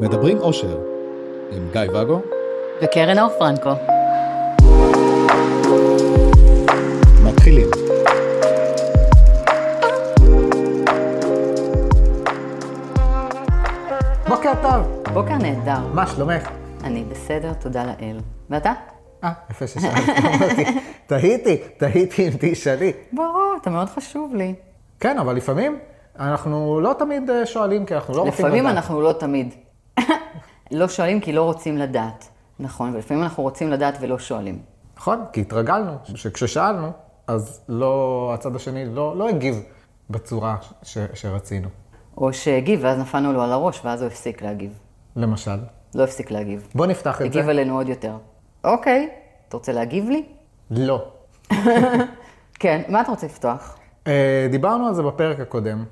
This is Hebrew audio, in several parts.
מדברים אושר, עם גיא ואגו וקרן אור פרנקו. מתחילים. בוקר טוב. בוקר נהדר. מה שלומך? אני בסדר, תודה לאל. ואתה? אה, יפה ששאלת, אמרתי, תהיתי, תהיתי אם תשאלי. ברור, אתה מאוד חשוב לי. כן, אבל לפעמים אנחנו לא תמיד אה, שואלים, כי אנחנו לא רוצים לדעת. לפעמים אנחנו לא תמיד. לא שואלים כי לא רוצים לדעת. נכון, ולפעמים אנחנו רוצים לדעת ולא שואלים. נכון, כי התרגלנו, שכששאלנו, אז לא, הצד השני לא, לא הגיב בצורה ש, שרצינו. או שהגיב, ואז נפלנו לו על הראש, ואז הוא הפסיק להגיב. למשל. לא הפסיק להגיב. בוא נפתח את זה. הגיב עלינו עוד יותר. אוקיי, אתה רוצה להגיב לי? לא. כן, מה אתה רוצה לפתוח? אה, דיברנו על זה בפרק הקודם,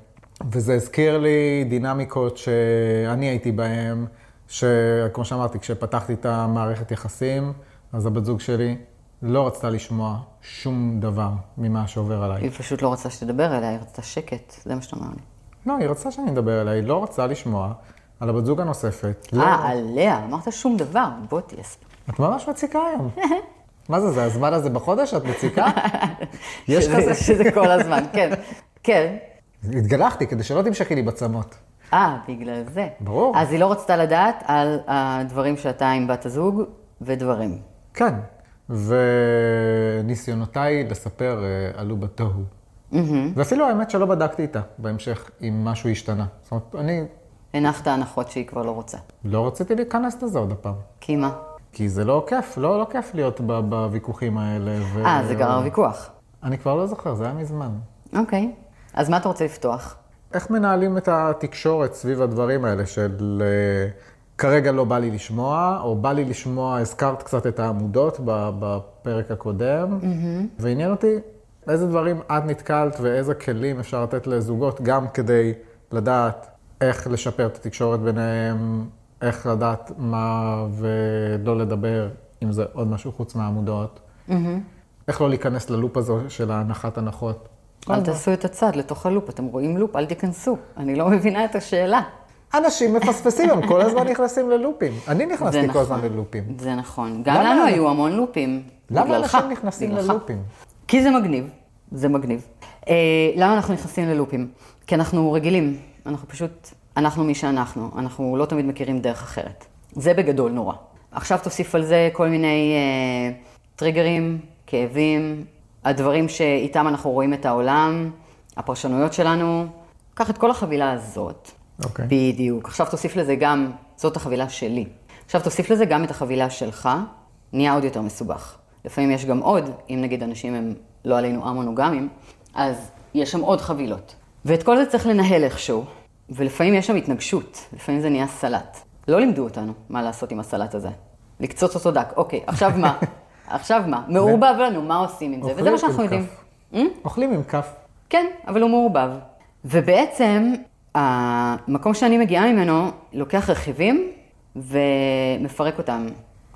וזה הזכיר לי דינמיקות שאני הייתי בהן, שכמו שאמרתי, כשפתחתי את המערכת יחסים, אז הבת זוג שלי לא רצתה לשמוע שום דבר ממה שעובר עליי. היא פשוט לא רצתה שתדבר אליה, היא רצתה שקט, זה מה שאתה אומר לי. לא, היא רצתה שאני אדבר אליה, היא לא רצתה לשמוע על הבת זוג הנוספת. לא. אה, עליה, אמרת שום דבר, בוא תהיה. את ממש מציקה היום. מה זה, זה הזמן הזה בחודש? את מציקה? יש שזה- כזה? שזה כל הזמן, כן. כן. התגלחתי כדי שלא תמשכי לי בצמות. אה, בגלל זה. ברור. אז היא לא רצתה לדעת על הדברים שאתה עם בת הזוג ודברים. כן. וניסיונותיי לספר אה, עלו בתוהו. ואפילו האמת שלא בדקתי איתה בהמשך אם משהו השתנה. זאת אומרת, אני הנחת הנחות שהיא כבר לא רוצה. לא רציתי להיכנס לזה עוד הפעם. כי מה? כי זה לא כיף, לא, לא כיף להיות ב- בוויכוחים האלה. ו... אה, זה גרר ויכוח. אני כבר לא זוכר, זה היה מזמן. אוקיי. אז מה אתה רוצה לפתוח? איך מנהלים את התקשורת סביב הדברים האלה של אה, כרגע לא בא לי לשמוע, או בא לי לשמוע, הזכרת קצת את העמודות בפרק הקודם, ועניין אותי איזה דברים את נתקלת ואיזה כלים אפשר לתת לזוגות גם כדי לדעת איך לשפר את התקשורת ביניהם, איך לדעת מה ולא לדבר, אם זה עוד משהו חוץ מהעמודות. איך לא להיכנס ללופ הזו של ההנחת הנחות. אל תעשו את הצד לתוך הלופ, אתם רואים לופ, אל תיכנסו. אני לא מבינה את השאלה. אנשים מפספסים, הם כל הזמן נכנסים ללופים. אני נכנסתי כל נכון. הזמן ללופים. זה נכון. גם לנו היו המון לופים. למה בגללך, אנשים נכנסים בגללך. ללופים? כי זה מגניב, זה מגניב. אה, למה אנחנו נכנסים ללופים? כי אנחנו רגילים, אנחנו פשוט, אנחנו מי שאנחנו, אנחנו לא תמיד מכירים דרך אחרת. זה בגדול נורא. עכשיו תוסיף על זה כל מיני אה, טריגרים, כאבים, הדברים שאיתם אנחנו רואים את העולם, הפרשנויות שלנו, קח את כל החבילה הזאת. אוקיי. בדיוק. עכשיו תוסיף לזה גם, זאת החבילה שלי. עכשיו תוסיף לזה גם את החבילה שלך, נהיה עוד יותר מסובך. לפעמים יש גם עוד, אם נגיד אנשים הם לא עלינו המונוגמים, אז יש שם עוד חבילות. ואת כל זה צריך לנהל איכשהו, ולפעמים יש שם התנגשות, לפעמים זה נהיה סלט. לא לימדו אותנו מה לעשות עם הסלט הזה. לקצוץ אותו דק. אוקיי, עכשיו מה? עכשיו מה? מעורבב לנו, מה עושים עם זה? וזה מה שאנחנו יודעים. כף. אוכלים עם כף. כן, אבל הוא מעורבב. ובעצם, המקום שאני מגיעה ממנו לוקח רכיבים ומפרק אותם.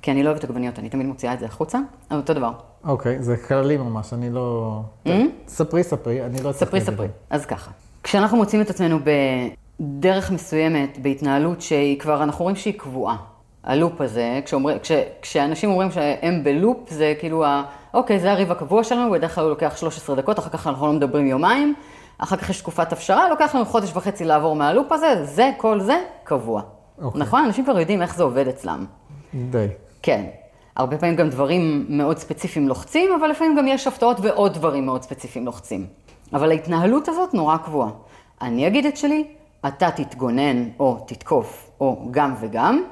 כי אני לא אוהבת עגבניות, אני תמיד מוציאה את זה החוצה, אבל אותו דבר. אוקיי, זה כללי ממש, אני לא... ספרי, ספרי, אני לא... ספרי, ספרי. אז ככה. כשאנחנו מוצאים את עצמנו בדרך מסוימת, בהתנהלות שהיא כבר, אנחנו רואים שהיא קבועה. הלופ הזה, כשאומר, כש, כשאנשים אומרים שהם בלופ, זה כאילו, ה, אוקיי, זה הריב הקבוע שלנו, בדרך כלל הוא לוקח 13 דקות, אחר כך אנחנו לא מדברים יומיים, אחר כך יש תקופת הפשרה, לוקח לנו חודש וחצי לעבור מהלופ הזה, זה, כל זה, קבוע. אוקיי. נכון? אנשים כבר יודעים איך זה עובד אצלם. די. כן. הרבה פעמים גם דברים מאוד ספציפיים לוחצים, אבל לפעמים גם יש הפתעות ועוד דברים מאוד ספציפיים לוחצים. אבל ההתנהלות הזאת נורא קבועה. אני אגיד את שלי, אתה תתגונן או תתקוף, או גם וגם.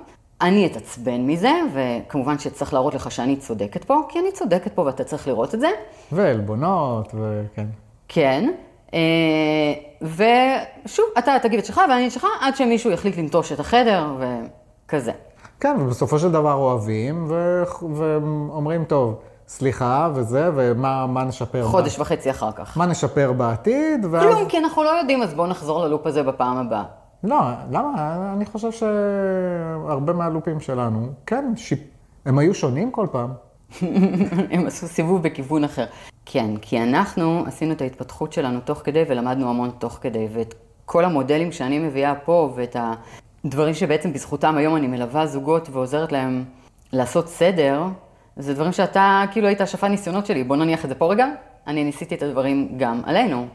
אני אתעצבן מזה, וכמובן שצריך להראות לך שאני צודקת פה, כי אני צודקת פה ואתה צריך לראות את זה. ועלבונות, וכן. כן. אה, ושוב, אתה תגיד את שלך ואני את שלך, עד שמישהו יחליט לנטוש את החדר וכזה. כן, ובסופו של דבר אוהבים, ו... ואומרים, טוב, סליחה וזה, ומה מה נשפר? חודש וחצי אחר כך. מה נשפר בעתיד, ואז... כלום, כי אנחנו לא יודעים, אז בואו נחזור ללופ הזה בפעם הבאה. לא, למה? אני חושב שהרבה מהלופים שלנו, כן, שיפ... הם היו שונים כל פעם. הם עשו סיבוב בכיוון אחר. כן, כי אנחנו עשינו את ההתפתחות שלנו תוך כדי ולמדנו המון תוך כדי, ואת כל המודלים שאני מביאה פה ואת דברים שבעצם בזכותם היום אני מלווה זוגות ועוזרת להם לעשות סדר, זה דברים שאתה כאילו היית השפע ניסיונות שלי. בוא נניח את זה פה רגע, אני ניסיתי את הדברים גם עלינו.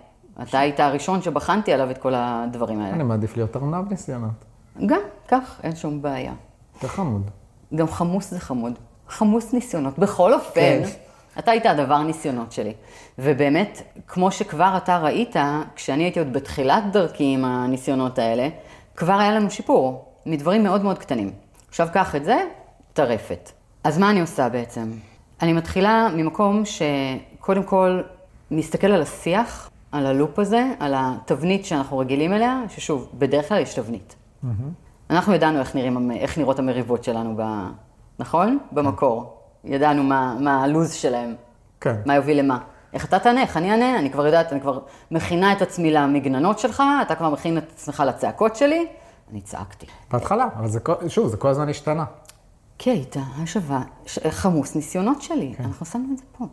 אתה היית הראשון שבחנתי עליו את כל הדברים האלה. אני מעדיף להיות ארנב ניסיונות. גם, כך, אין שום בעיה. זה חמוד. גם חמוס זה חמוד. חמוס ניסיונות. בכל אופן. אתה היית הדבר ניסיונות שלי. ובאמת, כמו שכבר אתה ראית, כשאני הייתי עוד בתחילת דרכי עם הניסיונות האלה, כבר היה לנו שיפור, מדברים מאוד מאוד קטנים. עכשיו קח את זה, טרפת. אז מה אני עושה בעצם? אני מתחילה ממקום שקודם כל נסתכל על השיח, על הלופ הזה, על התבנית שאנחנו רגילים אליה, ששוב, בדרך כלל יש תבנית. אנחנו ידענו איך, נראים, איך נראות המריבות שלנו, ב, נכון? במקור. ידענו מה, מה הלו"ז שלהם, כן. מה יוביל למה. איך אתה תענה, איך אני אענה, אני כבר יודעת, אני כבר מכינה את עצמי למגננות שלך, אתה כבר מכין את עצמך לצעקות שלי, אני צעקתי. בהתחלה, אבל זה, שוב, זה כל הזמן השתנה. כי היית השווה, ש- חמוס ניסיונות שלי, אנחנו שמנו את זה פה.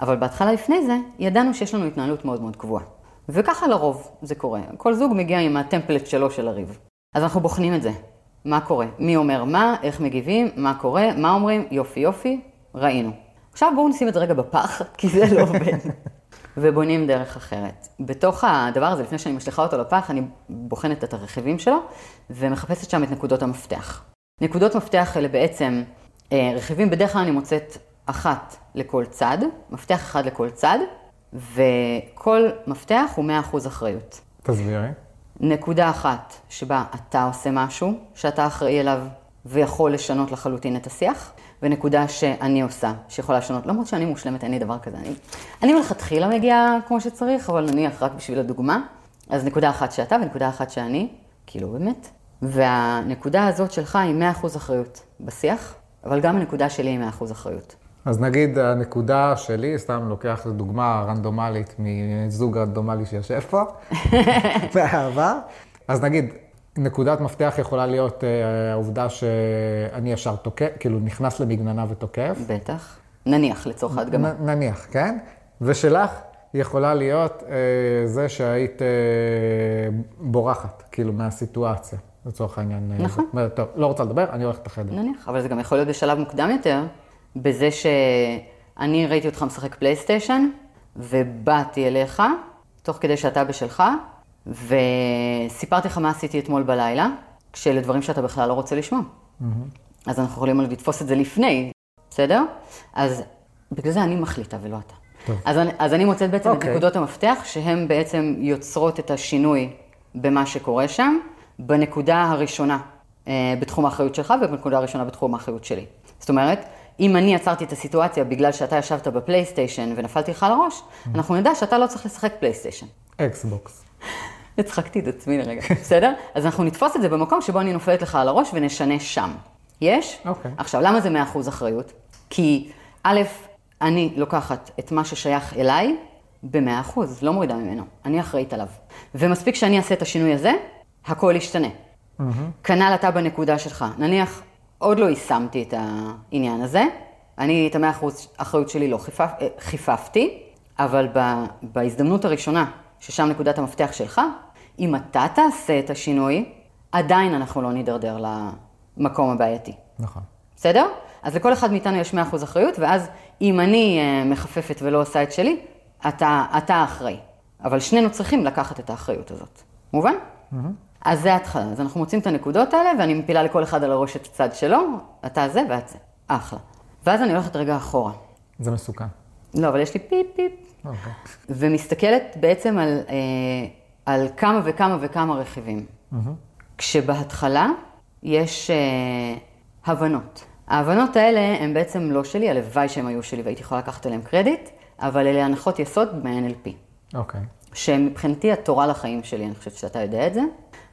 אבל בהתחלה לפני זה, ידענו שיש לנו התנהלות מאוד מאוד קבועה. וככה לרוב זה קורה. כל זוג מגיע עם הטמפלט שלו של הריב. אז אנחנו בוחנים את זה. מה קורה? מי אומר מה, איך מגיבים, מה קורה, מה אומרים, יופי יופי, ראינו. עכשיו בואו נשים את זה רגע בפח, כי זה לא עובד. ובונים דרך אחרת. בתוך הדבר הזה, לפני שאני משליכה אותו לפח, אני בוחנת את הרכיבים שלו, ומחפשת שם את נקודות המפתח. נקודות מפתח אלה בעצם אה, רכיבים, בדרך כלל אני מוצאת אחת לכל צד, מפתח אחד לכל צד, וכל מפתח הוא 100% אחריות. תסבירי. נקודה אחת שבה אתה עושה משהו שאתה אחראי אליו ויכול לשנות לחלוטין את השיח, ונקודה שאני עושה, שיכולה לשנות, למרות שאני מושלמת, אין לי דבר כזה. אני, אני מלכתחילה מגיעה כמו שצריך, אבל נניח רק בשביל הדוגמה. אז נקודה אחת שאתה ונקודה אחת שאני, כאילו באמת. והנקודה הזאת שלך היא 100% אחריות בשיח, אבל גם הנקודה שלי היא 100% אחריות. אז נגיד הנקודה שלי, סתם לוקח דוגמה רנדומלית מזוג רנדומלי שיושב פה, מהעבר. אז נגיד, נקודת מפתח יכולה להיות אה, העובדה שאני ישר תוקף, כאילו נכנס למגננה ותוקף. בטח. נניח לצורך ההדגמה. נניח, כן? ושלך יכולה להיות אה, זה שהיית אה, בורחת, כאילו, מהסיטואציה, לצורך העניין. אה, נכון. זאת אומרת, טוב, לא רוצה לדבר, אני הולכת לחדר. נניח, אבל זה גם יכול להיות בשלב מוקדם יותר, בזה שאני ראיתי אותך משחק פלייסטיישן, ובאתי אליך, תוך כדי שאתה בשלך, וסיפרתי לך מה עשיתי אתמול בלילה, כשאלה דברים שאתה בכלל לא רוצה לשמוע. אז אנחנו יכולים לתפוס את זה לפני, בסדר? אז בגלל זה אני מחליטה ולא אתה. טוב. אז אני, אז אני מוצאת בעצם את אוקיי. נקודות המפתח, שהן בעצם יוצרות את השינוי במה שקורה שם, בנקודה הראשונה אה, בתחום האחריות שלך ובנקודה הראשונה בתחום האחריות שלי. זאת אומרת, אם אני עצרתי את הסיטואציה בגלל שאתה ישבת בפלייסטיישן ונפלתי לך על הראש, אנחנו נדע שאתה לא צריך לשחק פלייסטיישן. אקסבוקס. הצחקתי את עצמי לרגע, בסדר? אז אנחנו נתפוס את זה במקום שבו אני נופלת לך על הראש ונשנה שם. יש? אוקיי. עכשיו, למה זה 100% אחריות? כי א', אני לוקחת את מה ששייך אליי ב-100%, לא מורידה ממנו, אני אחראית עליו. ומספיק שאני אעשה את השינוי הזה, הכל ישתנה. כנ"ל אתה בנקודה שלך. נניח, עוד לא יישמתי את העניין הזה, אני את ה-100% אחריות שלי לא חיפף, אה, חיפפתי, אבל ב, בהזדמנות הראשונה, ששם נקודת המפתח שלך, אם אתה תעשה את השינוי, עדיין אנחנו לא נידרדר למקום הבעייתי. נכון. בסדר? אז לכל אחד מאיתנו יש 100% אחריות, ואז אם אני אה, מחפפת ולא עושה את שלי, אתה, אתה האחראי. אבל שנינו צריכים לקחת את האחריות הזאת. מובן? אז זה ההתחלה. אז אנחנו מוצאים את הנקודות האלה, ואני מפילה לכל אחד על הראש את הצד שלו, אתה זה ואת זה. אחלה. ואז אני הולכת רגע אחורה. זה מסוכן. לא, אבל יש לי פיפ פיפ. אוקיי. ומסתכלת בעצם על, אה, על כמה וכמה וכמה רכיבים. כשבהתחלה יש אה, הבנות. ההבנות האלה הן בעצם לא שלי, הלוואי שהן היו שלי והייתי יכולה לקחת עליהן קרדיט, אבל אלה הנחות יסוד ב-NLP, אוקיי. שמבחינתי התורה לחיים שלי, אני חושבת שאתה יודע את זה,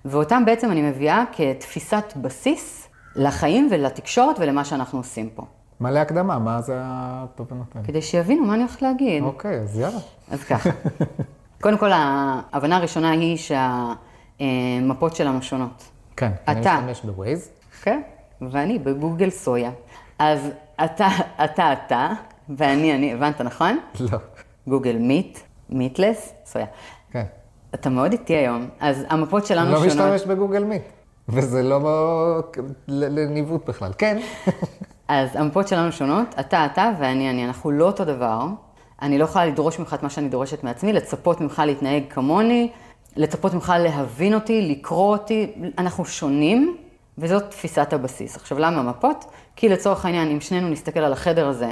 ואותם בעצם אני מביאה כתפיסת בסיס לחיים ולתקשורת ולמה שאנחנו עושים פה, מלא הקדמה, מה זה התובנות האלה? כדי שיבינו מה אני הולכת להגיד. אוקיי, אז יאללה. אז ככה. קודם כל, ההבנה הראשונה היא שהמפות שלנו שונות. כן, אני אתה. משתמש בווייז. כן? ואני בגוגל סויה. אז אתה, אתה, אתה, ואני, אני, הבנת, נכון? לא. גוגל מיט, מיטלס, סויה. כן. אתה מאוד איטי היום, אז המפות שלנו לא שונות. משתמש בגוגל מיט. וזה לא לניווט בכלל. כן. אז המפות שלנו שונות, אתה אתה ואני אני, אנחנו לא אותו דבר. אני לא יכולה לדרוש ממך את מה שאני דורשת מעצמי, לצפות ממך להתנהג כמוני, לצפות ממך להבין אותי, לקרוא אותי, אנחנו שונים, וזאת תפיסת הבסיס. עכשיו, למה מפות? כי לצורך העניין, אם שנינו נסתכל על החדר הזה,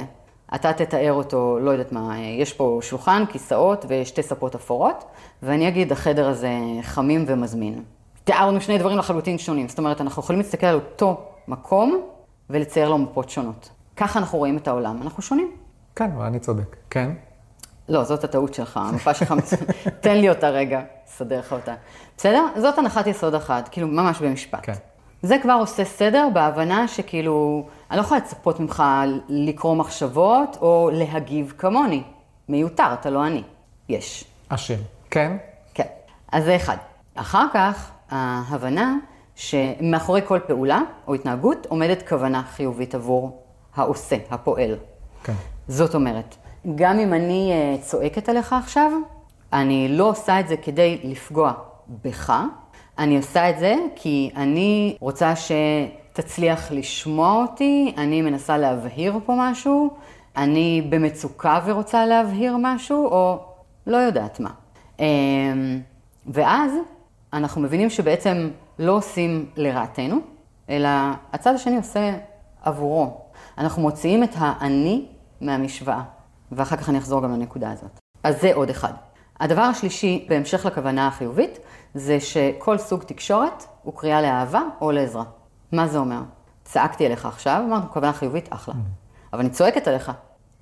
אתה תתאר אותו, לא יודעת מה, יש פה שולחן, כיסאות ושתי ספות אפורות, ואני אגיד, החדר הזה חמים ומזמין. תיארנו שני דברים לחלוטין שונים, זאת אומרת, אנחנו יכולים להסתכל על אותו מקום ולצייר לו מפות שונות. ככה אנחנו רואים את העולם, אנחנו שונים. כן, אבל אני צודק. כן. לא, זאת הטעות שלך, המפה שלך, מצ- תן לי אותה רגע, אסדר לך אותה. בסדר? זאת הנחת יסוד אחת, כאילו, ממש במשפט. כן. זה כבר עושה סדר בהבנה שכאילו, אני לא יכולה לצפות ממך לקרוא מחשבות או להגיב כמוני. מיותר, אתה לא אני. יש. אשם. כן. כן. אז זה אחד. אחר כך, ההבנה שמאחורי כל פעולה או התנהגות עומדת כוונה חיובית עבור העושה, הפועל. כן. זאת אומרת, גם אם אני אה, צועקת עליך עכשיו, אני לא עושה את זה כדי לפגוע בך, אני עושה את זה כי אני רוצה שתצליח לשמוע אותי, אני מנסה להבהיר פה משהו, אני במצוקה ורוצה להבהיר משהו, או לא יודעת מה. אמ, ואז אנחנו מבינים שבעצם לא עושים לרעתנו, אלא הצד השני עושה עבורו. אנחנו מוציאים את האני מהמשוואה, ואחר כך אני אחזור גם לנקודה הזאת. אז זה עוד אחד. הדבר השלישי, בהמשך לכוונה החיובית, זה שכל סוג תקשורת הוא קריאה לאהבה או לעזרה. מה זה אומר? צעקתי אליך עכשיו, אמרנו, כוונה חיובית, אחלה. אבל אני צועקת עליך.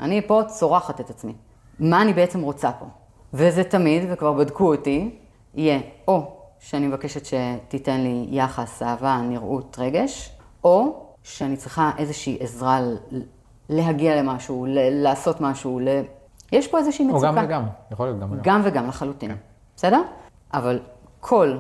אני פה צורחת את עצמי. מה אני בעצם רוצה פה? וזה תמיד, וכבר בדקו אותי, יהיה או שאני מבקשת שתיתן לי יחס, אהבה, נראות, רגש, או שאני צריכה איזושהי עזרה להגיע למשהו, ל- לעשות משהו. יש פה איזושהי או מצוקה. גם וגם. יכול להיות גם וגם. גם וגם לחלוטין, בסדר? אבל כל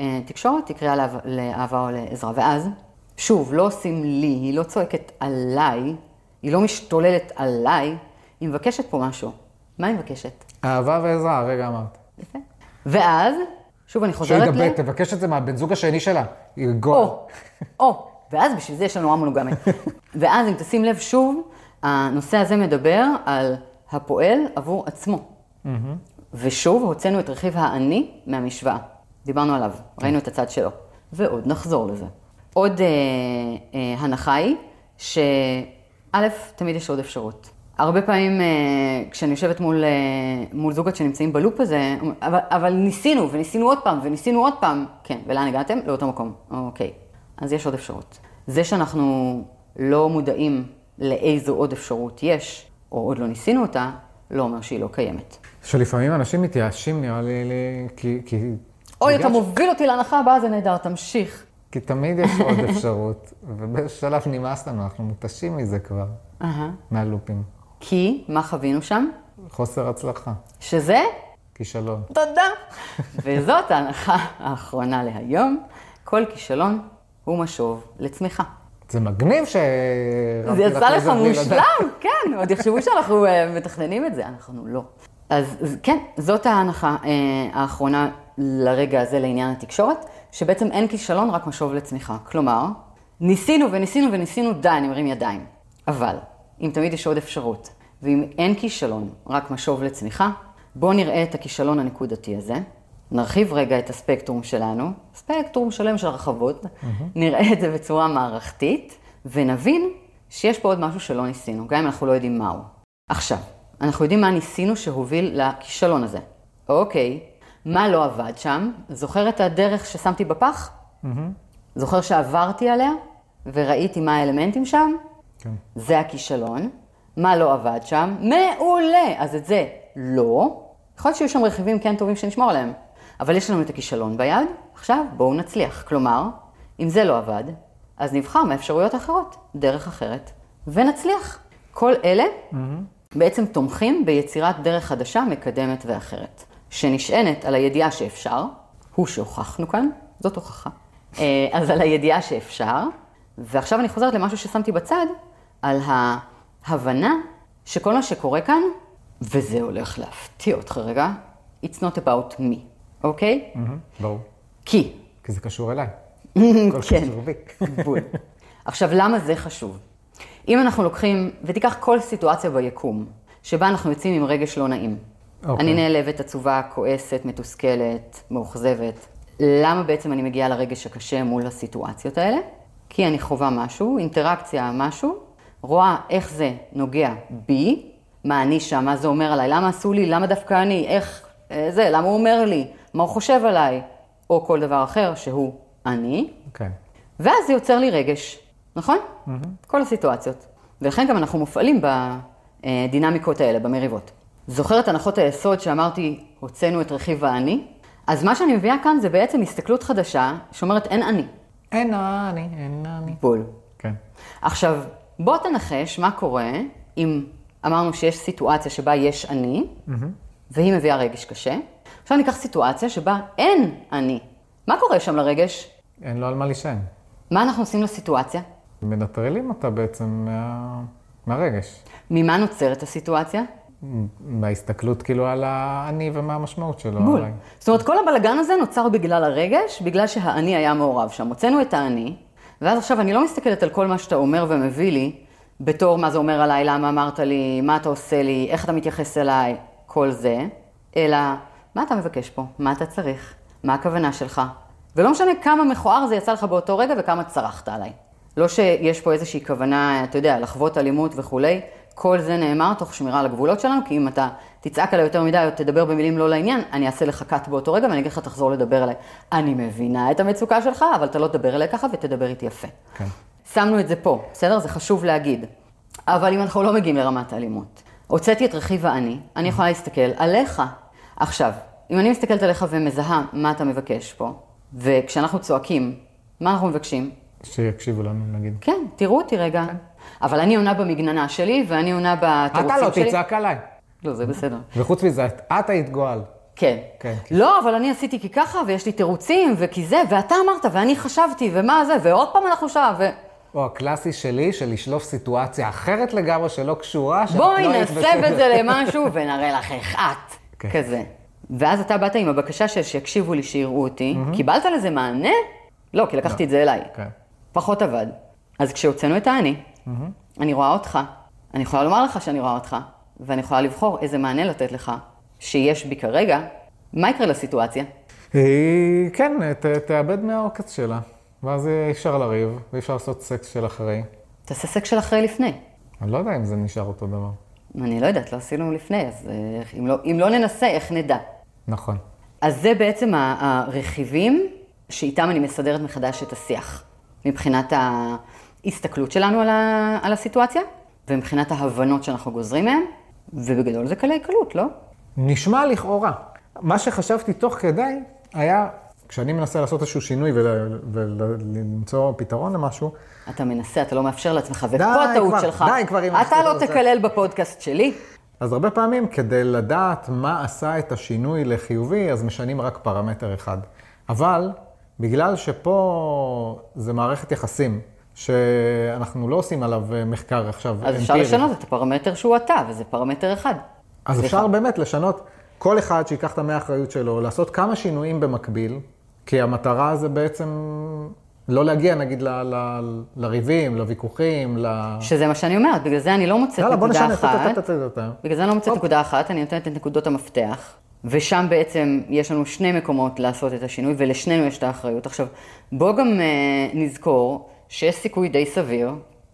אה, תקשורת קריאה לאהבה, לאהבה או לעזרה. ואז, שוב, לא עושים לי, היא לא צועקת עליי, היא לא משתוללת עליי, היא מבקשת פה משהו. מה היא מבקשת? אהבה ועזרה, הרגע אמרת. יפה. ואז, שוב אני חוזרת שהיא ל... גם תבקש את זה מהבן זוג השני שלה. או, או, ואז בשביל זה יש לנו המונוגמיה. ואז אם תשים לב שוב, הנושא הזה מדבר על הפועל עבור עצמו. ושוב, הוצאנו את רכיב האני מהמשוואה. דיברנו עליו, ראינו את הצד שלו. ועוד נחזור לזה. עוד אה, אה, הנחה היא שא', תמיד יש עוד אפשרות. הרבה פעמים אה, כשאני יושבת מול, אה, מול זוגות שנמצאים בלופ הזה, אבל, אבל ניסינו, וניסינו עוד פעם, וניסינו עוד פעם. כן, ולאן הגעתם? לאותו מקום. אוקיי, אז יש עוד אפשרות. זה שאנחנו לא מודעים לאיזו עוד אפשרות יש, או עוד לא ניסינו אותה, לא אומר שהיא לא קיימת. שלפעמים אנשים מתייאשים, נראה לי, לי- כי... כי... אוי, אתה ש- מוביל אותי להנחה הבאה, זה נהדר, תמשיך. כי תמיד יש עוד אפשרות, ובשלב נמאס לנו, אנחנו מותשים מזה כבר. מהלופים. כי, מה חווינו שם? חוסר הצלחה? שזה כישלון. תודה. וזאת ההנחה האחרונה להיום. כל כישלון הוא משוב לצמיחה. זה מגניב ש... זה יצא לך מושלם, כן, עוד יחשבו שאנחנו אה, מתכננים את זה, אנחנו לא. אז אז כן, זאת ההנחה אה, האחרונה לרגע הזה לעניין התקשורת, שבעצם אין כישלון, רק משוב לצמיחה. כלומר, ניסינו וניסינו וניסינו, די, אני מרים ידיים. אבל, אם תמיד יש עוד אפשרות, ואם אין כישלון, רק משוב לצמיחה, בואו נראה את הכישלון הנקודתי הזה. נרחיב רגע את הספקטרום שלנו, ספקטרום שלם של הרחבות, נראה את זה בצורה מערכתית, ונבין שיש פה עוד משהו שלא ניסינו, גם אם אנחנו לא יודעים מהו. עכשיו, אנחנו יודעים מה ניסינו שהוביל לכישלון הזה. אוקיי, מה לא עבד שם? זוכר את הדרך ששמתי בפח? זוכר שעברתי עליה וראיתי מה האלמנטים שם? כן. זה הכישלון. מה לא עבד שם? מעולה. אז את זה לא. יכול להיות שיהיו שם רכיבים כן טובים שנשמור עליהם. אבל יש לנו את הכישלון ביד, עכשיו בואו נצליח. כלומר, אם זה לא עבד, אז נבחר מהאפשרויות האחרות, דרך אחרת, ונצליח. כל אלה בעצם תומכים ביצירת דרך חדשה, מקדמת ואחרת, שנשענת על הידיעה שאפשר, הוא שהוכחנו כאן, זאת הוכחה. אה, אז על הידיעה שאפשר, ועכשיו אני חוזרת למשהו ששמתי בצד, על ההבנה שכל מה שקורה כאן, וזה הולך להפתיע אותך רגע, it's not about me, אוקיי? ברור. כי, כי זה קשור אליי. כן. בול. עכשיו, למה זה חשוב? אם אנחנו לוקחים, ותיקח כל סיטואציה ביקום, שבה אנחנו יוצאים עם רגש לא נעים. אוקיי. אני נעלבת, עצובה, כועסת, מתוסכלת, מאוכזבת. למה בעצם אני מגיעה לרגש הקשה מול הסיטואציות האלה? כי אני חווה משהו, אינטראקציה, משהו, רואה איך זה נוגע בי, מה אני שם, מה זה אומר עליי, למה עשו לי, למה דווקא אני, איך אה, זה, למה הוא אומר לי, מה הוא חושב עליי, או כל דבר אחר שהוא אני, כן. ואז זה יוצר לי רגש, נכון? Mm-hmm. כל הסיטואציות. ולכן גם אנחנו מופעלים בדינמיקות האלה, במריבות. זוכרת הנחות היסוד שאמרתי, הוצאנו את רכיב האני? אז מה שאני מביאה כאן זה בעצם הסתכלות חדשה שאומרת אין אני. אין אני, אין אני. בול. כן. עכשיו, בוא תנחש מה קורה אם אמרנו שיש סיטואציה שבה יש אני, והיא מביאה רגש קשה. עכשיו ניקח סיטואציה שבה אין אני. מה קורה שם לרגש? אין לו על מה להישען. מה אנחנו עושים לסיטואציה? מנטרלים אותה בעצם מה... מהרגש. ממה נוצרת הסיטואציה? מההסתכלות כאילו על האני ומה המשמעות שלו. בול. עליי. זאת אומרת, כל הבלגן הזה נוצר בגלל הרגש, בגלל שהאני היה מעורב שם. הוצאנו את האני, ואז עכשיו אני לא מסתכלת על כל מה שאתה אומר ומביא לי, בתור מה זה אומר עליי, למה אמרת לי, מה אתה עושה לי, איך אתה מתייחס אליי, כל זה, אלא מה אתה מבקש פה, מה אתה צריך, מה הכוונה שלך. ולא משנה כמה מכוער זה יצא לך באותו רגע וכמה צרחת עליי. לא שיש פה איזושהי כוונה, אתה יודע, לחוות אלימות וכולי, כל זה נאמר תוך שמירה על הגבולות שלנו, כי אם אתה תצעק עליי יותר מדי או תדבר במילים לא לעניין, אני אעשה לך קאט באותו רגע ואני אגיד לך תחזור לדבר אליי. אני מבינה את המצוקה שלך, אבל אתה לא תדבר אליי ככה ותדבר איתי יפה. כן. שמנו את זה פה, בסדר? זה חשוב להגיד. אבל אם אנחנו לא מגיעים לרמת האלימות, הוצאתי את רכיב האני, אני יכולה להסתכל עליך. עכשיו, אם אני מסתכלת עליך ומזהה מה אתה מבקש פה, וכשאנחנו צועקים, מה אנחנו מבקשים? שיקשיבו לנו נגיד. כן, תראו אותי רגע. אבל אני עונה במגננה שלי, ואני עונה בתירוצים אתה שלי. לא תצעק עליי. לא, זה בסדר. וחוץ מזה, את- היית גועל. כן. כן. לא, אבל אני עשיתי כי ככה, ויש לי תירוצים, וכי זה, ואתה אמרת, ואני חשבתי, ומה זה, ועוד פעם אנחנו שם, ו... או הקלאסי שלי, של לשלוף סיטואציה אחרת לגמרי שלא קשורה, שאת בואי לא היית נסב בסדר. את זה למשהו ונראה לך איך את. כן. כזה. ואז אתה באת עם הבקשה של שיקשיבו לי, שיראו אותי. קיבלת לזה מענה? לא, כי לקחתי את זה אליי. כן. פחות עבד. אז כשהוצאנו את האני, אני רואה אותך. אני יכולה לומר לך שאני רואה אותך, ואני יכולה לבחור איזה מענה לתת לך, שיש בי כרגע. מה יקרה לסיטואציה? היא, כן, ת, תאבד מהעוקץ שלה. ואז אי אפשר לריב, ואי אפשר לעשות סקס של אחרי. תעשה סקס של אחרי לפני. אני לא יודע אם זה נשאר אותו דבר. אני לא יודעת, לא עשינו לפני, אז אה, אם לא, אם לא ננסה, איך נדע? נכון. אז זה בעצם הרכיבים שאיתם אני מסדרת מחדש את השיח. מבחינת ההסתכלות שלנו על, ה, על הסיטואציה, ומבחינת ההבנות שאנחנו גוזרים מהם, ובגדול זה קלי קלות, לא? נשמע לכאורה. מה שחשבתי תוך כדי היה, כשאני מנסה לעשות איזשהו שינוי ול- ולמצוא פתרון למשהו, אתה מנסה, אתה לא מאפשר לעצמך, ופה די הטעות כבר, שלך. די כבר עם אתה לא. תקלל בפודקאסט שלי. אז הרבה פעמים כדי לדעת מה עשה את השינוי לחיובי, אז משנים רק פרמטר אחד. אבל בגלל שפה זה מערכת יחסים, שאנחנו לא עושים עליו אה, מחקר עכשיו אז אפשר. לשנות את הפרמטר שהוא אתה, וזה פרמטר אחד. אז. אפשר באמת לשנות, כל אחד שיקח את המאה האחריות שלו, לעשות כמה שינויים במקביל, כי המטרה זה בעצם לא להגיע נגיד ל- ל- לריבים, לוויכוחים, ל... שזה מה שאני אומרת, בגלל זה אני לא מוצאת יאללה, בוא נקודה נשנה, אחת. טה, טה, טה, טה. בגלל זה אני לא מוצאת אוקיי. נקודה אחת, אני נותנת את נקודות המפתח, ושם בעצם יש לנו שני מקומות לעשות את השינוי, ולשנינו יש את האחריות. עכשיו, בוא גם אה, נזכור שיש סיכוי די סביר,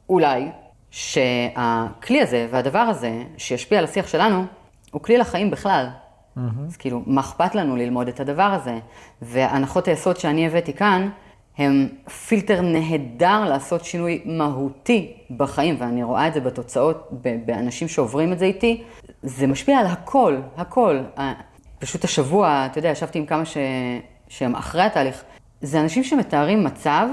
אולי, שהכלי הזה והדבר הזה, שישפיע על השיח שלנו, הוא כלי לחיים בכלל. אז כאילו, מה אכפת לנו ללמוד את הדבר הזה? והנחות היסוד שאני הבאתי כאן, הם פילטר נהדר לעשות שינוי מהותי בחיים, ואני רואה את זה בתוצאות, באנשים שעוברים את זה איתי, זה משפיע על הכל, הכל. פשוט השבוע, אתה יודע, ישבתי עם כמה ש... שהם אחרי התהליך, זה אנשים שמתארים מצב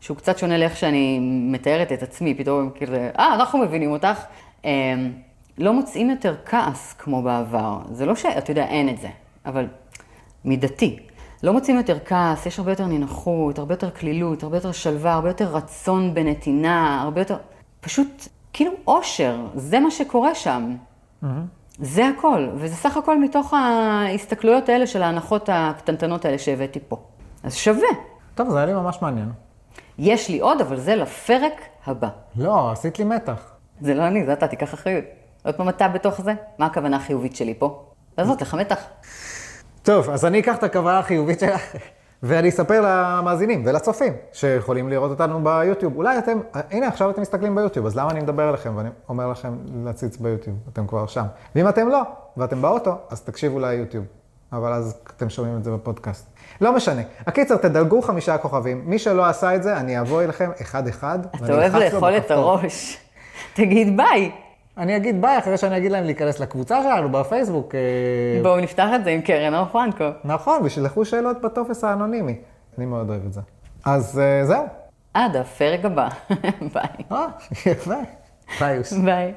שהוא קצת שונה לאיך שאני מתארת את עצמי, פתאום כאילו, אה, אנחנו מבינים אותך. לא מוצאים יותר כעס כמו בעבר. זה לא שאתה יודע, אין את זה, אבל מידתי. לא מוצאים יותר כעס, יש הרבה יותר נינוחות, הרבה יותר כלילות, הרבה יותר שלווה, הרבה יותר רצון בנתינה, הרבה יותר... פשוט כאילו אושר, זה מה שקורה שם. זה הכל, וזה סך הכל מתוך ההסתכלויות האלה של ההנחות הקטנטנות האלה שהבאתי פה. אז שווה. טוב, זה היה לי ממש מעניין. יש לי עוד, אבל זה לפרק הבא. לא, עשית לי מתח. זה לא אני, זה אתה, תיקח אחריות. עוד פעם אתה בתוך זה? מה הכוונה החיובית שלי פה? לעשות לך מתח. טוב, אז אני אקח את הכוונה החיובית שלך, ואני אספר למאזינים ולצופים שיכולים לראות אותנו ביוטיוב. אולי אתם, הנה עכשיו אתם מסתכלים ביוטיוב, אז למה אני מדבר אליכם ואני אומר לכם להציץ ביוטיוב? אתם כבר שם. ואם אתם לא, ואתם באוטו, אז תקשיבו ליוטיוב. אבל אז אתם שומעים את זה בפודקאסט. לא משנה. הקיצר, תדלגו חמישה כוכבים. מי שלא עשה את זה, אני אבוא אליכם אחד-אחד. אתה אוהב לאכול את הראש. תגיד ביי. אני אגיד ביי אחרי שאני אגיד להם להיכנס לקבוצה שלנו בפייסבוק. אה, בואו נפתח את זה עם קרן אור פרנקו. נכון, ושילחו שאלות בטופס האנונימי. אני מאוד אוהב את זה. אז אה, זהו. עד הפרק הבא. ביי. אה, יפה. ביי. ביי.